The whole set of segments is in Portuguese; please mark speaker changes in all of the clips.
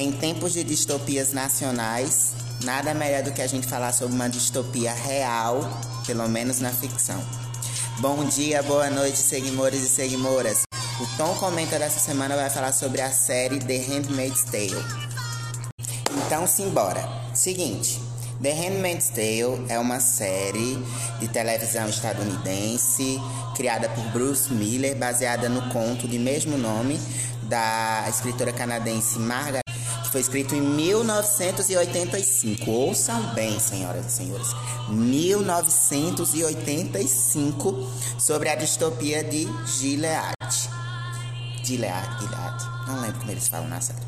Speaker 1: Em tempos de distopias nacionais, nada melhor do que a gente falar sobre uma distopia real, pelo menos na ficção. Bom dia, boa noite, seguimores e seguimoras. O Tom Comenta dessa semana vai falar sobre a série The Handmaid's Tale. Então, simbora. Seguinte, The Handmaid's Tale é uma série de televisão estadunidense criada por Bruce Miller, baseada no conto de mesmo nome da escritora canadense Margaret foi escrito em 1985. Ouçam bem, senhoras e senhores. 1985, sobre a distopia de Gilead. Gilead, Gilead. Não lembro como eles falam na série.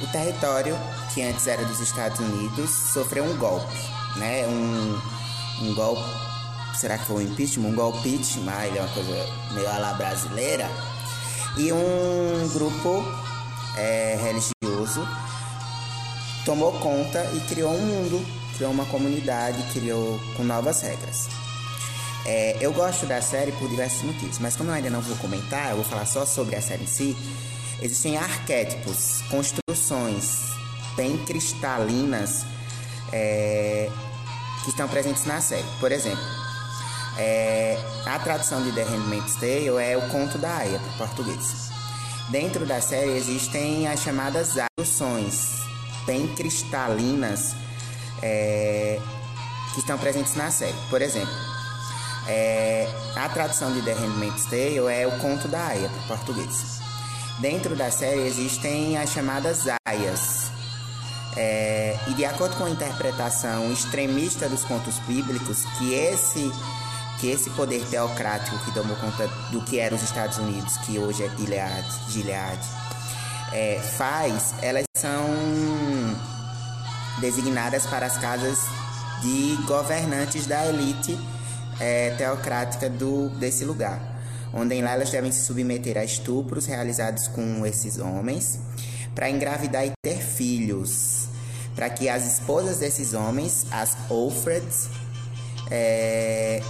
Speaker 1: O território, que antes era dos Estados Unidos, sofreu um golpe, né? Um, um golpe. Será que foi um impeachment? Um golpe, mas ele é uma coisa meio à la brasileira. E um grupo é, religioso tomou conta e criou um mundo, criou uma comunidade, criou com novas regras. É, eu gosto da série por diversos motivos, mas como eu ainda não vou comentar, eu vou falar só sobre a série em si. Existem arquétipos, construções bem cristalinas é, que estão presentes na série. Por exemplo, é, a tradução de The Handmaid's Tale é o conto da Aya para português. Dentro da série existem as chamadas aluções, bem cristalinas, é, que estão presentes na série. Por exemplo, é, a tradução de The Handmaid's Tale é o conto da Aya para português. Dentro da série existem as chamadas aias. É, e de acordo com a interpretação extremista dos contos bíblicos, que esse que esse poder teocrático que tomou conta do que eram os Estados Unidos, que hoje é Gilead, Gilead é, faz, elas são designadas para as casas de governantes da elite é, teocrática do, desse lugar, onde lá elas devem se submeter a estupros realizados com esses homens para engravidar e ter filhos, para que as esposas desses homens, as Alfreds, é,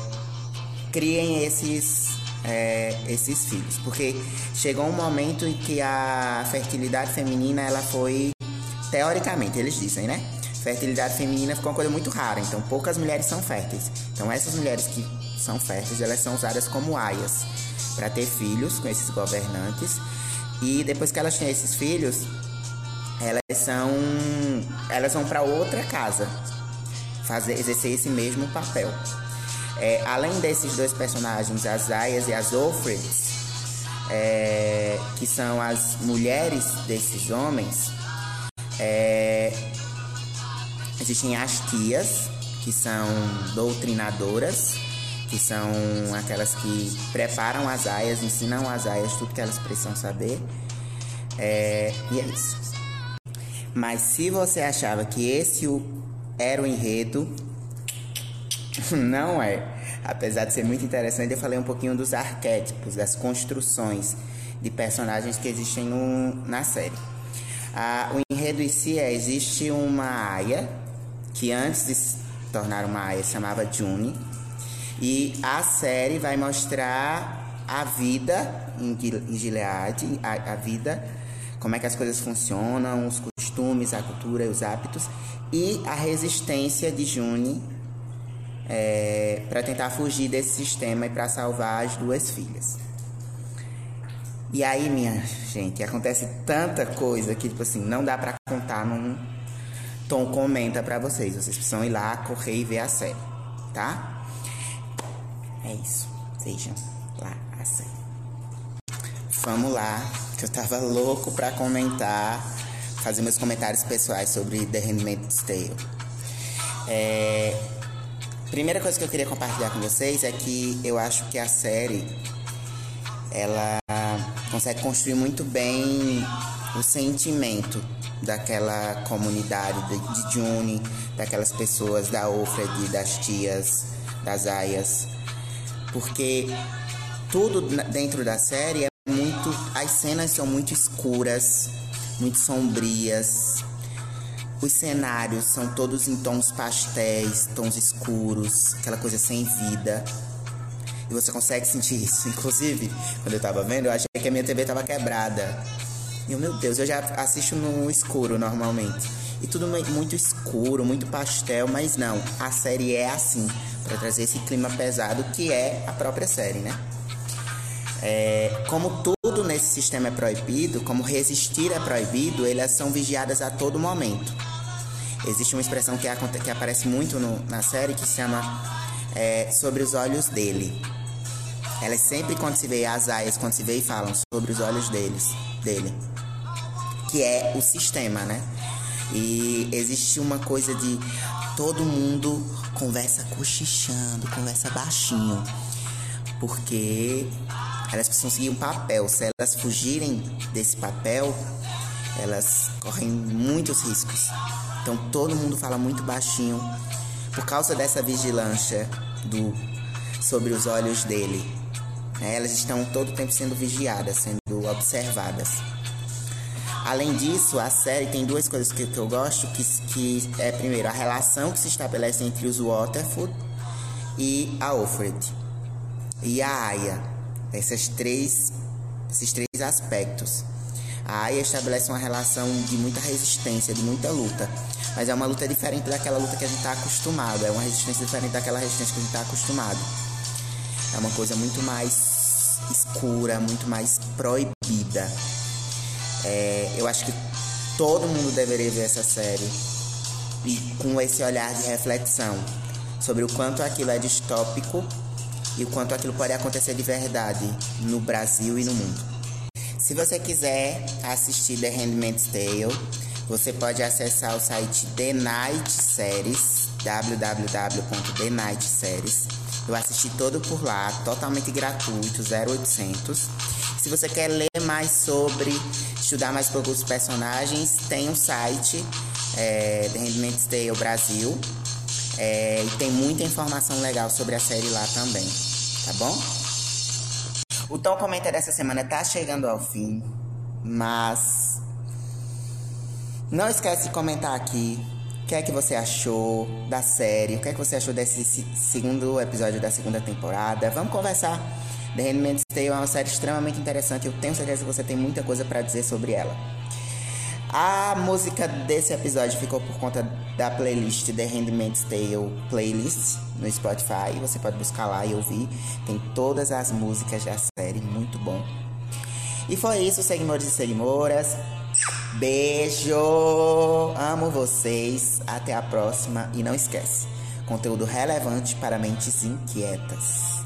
Speaker 1: criem esses, é, esses filhos. Porque chegou um momento em que a fertilidade feminina ela foi, teoricamente, eles dizem, né? Fertilidade feminina ficou uma coisa muito rara, então poucas mulheres são férteis. Então essas mulheres que são férteis, elas são usadas como aias para ter filhos com esses governantes. E depois que elas têm esses filhos, elas são elas vão para outra casa fazer exercer esse mesmo papel. É, além desses dois personagens, as Ayas e as Offreds, é, que são as mulheres desses homens, é, existem as tias, que são doutrinadoras, que são aquelas que preparam as aias, ensinam as aias tudo que elas precisam saber. É, e é isso. Mas se você achava que esse era o enredo, Não é. Apesar de ser muito interessante, eu falei um pouquinho dos arquétipos, das construções de personagens que existem no, na série. Ah, o enredo em si é: existe uma aia, que antes de se tornar uma aia chamava June, e a série vai mostrar a vida em Gilead, a, a vida, como é que as coisas funcionam, os costumes, a cultura e os hábitos, e a resistência de June é, para tentar fugir desse sistema e para salvar as duas filhas. E aí, minha gente, acontece tanta coisa que, tipo assim, não dá para contar num tom comenta para vocês. Vocês precisam ir lá, correr e ver a série, tá? É isso. Vejam lá a série. Vamos lá, que eu tava louco para comentar, fazer meus comentários pessoais sobre The Handmaid's Tale. É, Primeira coisa que eu queria compartilhar com vocês é que eu acho que a série ela consegue construir muito bem o sentimento daquela comunidade de June, daquelas pessoas da Ofred, das tias, das aias, porque tudo dentro da série é muito, as cenas são muito escuras, muito sombrias, os cenários são todos em tons pastéis, tons escuros, aquela coisa sem vida. E você consegue sentir isso. Inclusive, quando eu tava vendo, eu achei que a minha TV tava quebrada. E meu Deus, eu já assisto no escuro normalmente. E tudo muito escuro, muito pastel, mas não. A série é assim, para trazer esse clima pesado que é a própria série, né? É, como tudo nesse sistema é proibido, como resistir é proibido, elas são vigiadas a todo momento. Existe uma expressão que, que aparece muito no, na série que se chama é, sobre os olhos dele. Elas sempre, quando se vê as aias, quando se vê falam sobre os olhos deles, dele, que é o sistema, né? E existe uma coisa de todo mundo conversa cochichando, conversa baixinho, porque elas precisam seguir um papel. Se elas fugirem desse papel, elas correm muitos riscos. Então todo mundo fala muito baixinho por causa dessa vigilância do sobre os olhos dele. Né? Elas estão todo o tempo sendo vigiadas, sendo observadas. Além disso, a série tem duas coisas que, que eu gosto, que, que é primeiro a relação que se estabelece entre os Waterford e a Alfred e a Aya. Essas três, esses três aspectos. A Aya estabelece uma relação de muita resistência, de muita luta. Mas é uma luta diferente daquela luta que a gente está acostumado. É uma resistência diferente daquela resistência que a gente está acostumado. É uma coisa muito mais escura, muito mais proibida. É, eu acho que todo mundo deveria ver essa série e com esse olhar de reflexão sobre o quanto aquilo é distópico e o quanto aquilo pode acontecer de verdade no Brasil e no mundo. Se você quiser assistir The Handmaid's Tale, você pode acessar o site The Night Series, www.thenightseries. Eu assisti todo por lá, totalmente gratuito, 0800. Se você quer ler mais sobre, estudar mais sobre os personagens, tem um site, é, The Handmaid's Tale Brasil. É, e tem muita informação legal sobre a série lá também, tá bom? O Tom Comenta dessa semana tá chegando ao fim, mas não esquece de comentar aqui o que é que você achou da série, o que é que você achou desse segundo episódio da segunda temporada. Vamos conversar. The Handmaid's Tale é uma série extremamente interessante, eu tenho certeza que você tem muita coisa para dizer sobre ela. A música desse episódio ficou por conta da playlist The Handmaid's Tale Playlist no Spotify. Você pode buscar lá e ouvir. Tem todas as músicas da série, muito bom. E foi isso, seguidores e seguidoras. Beijo! Amo vocês. Até a próxima. E não esquece: conteúdo relevante para mentes inquietas.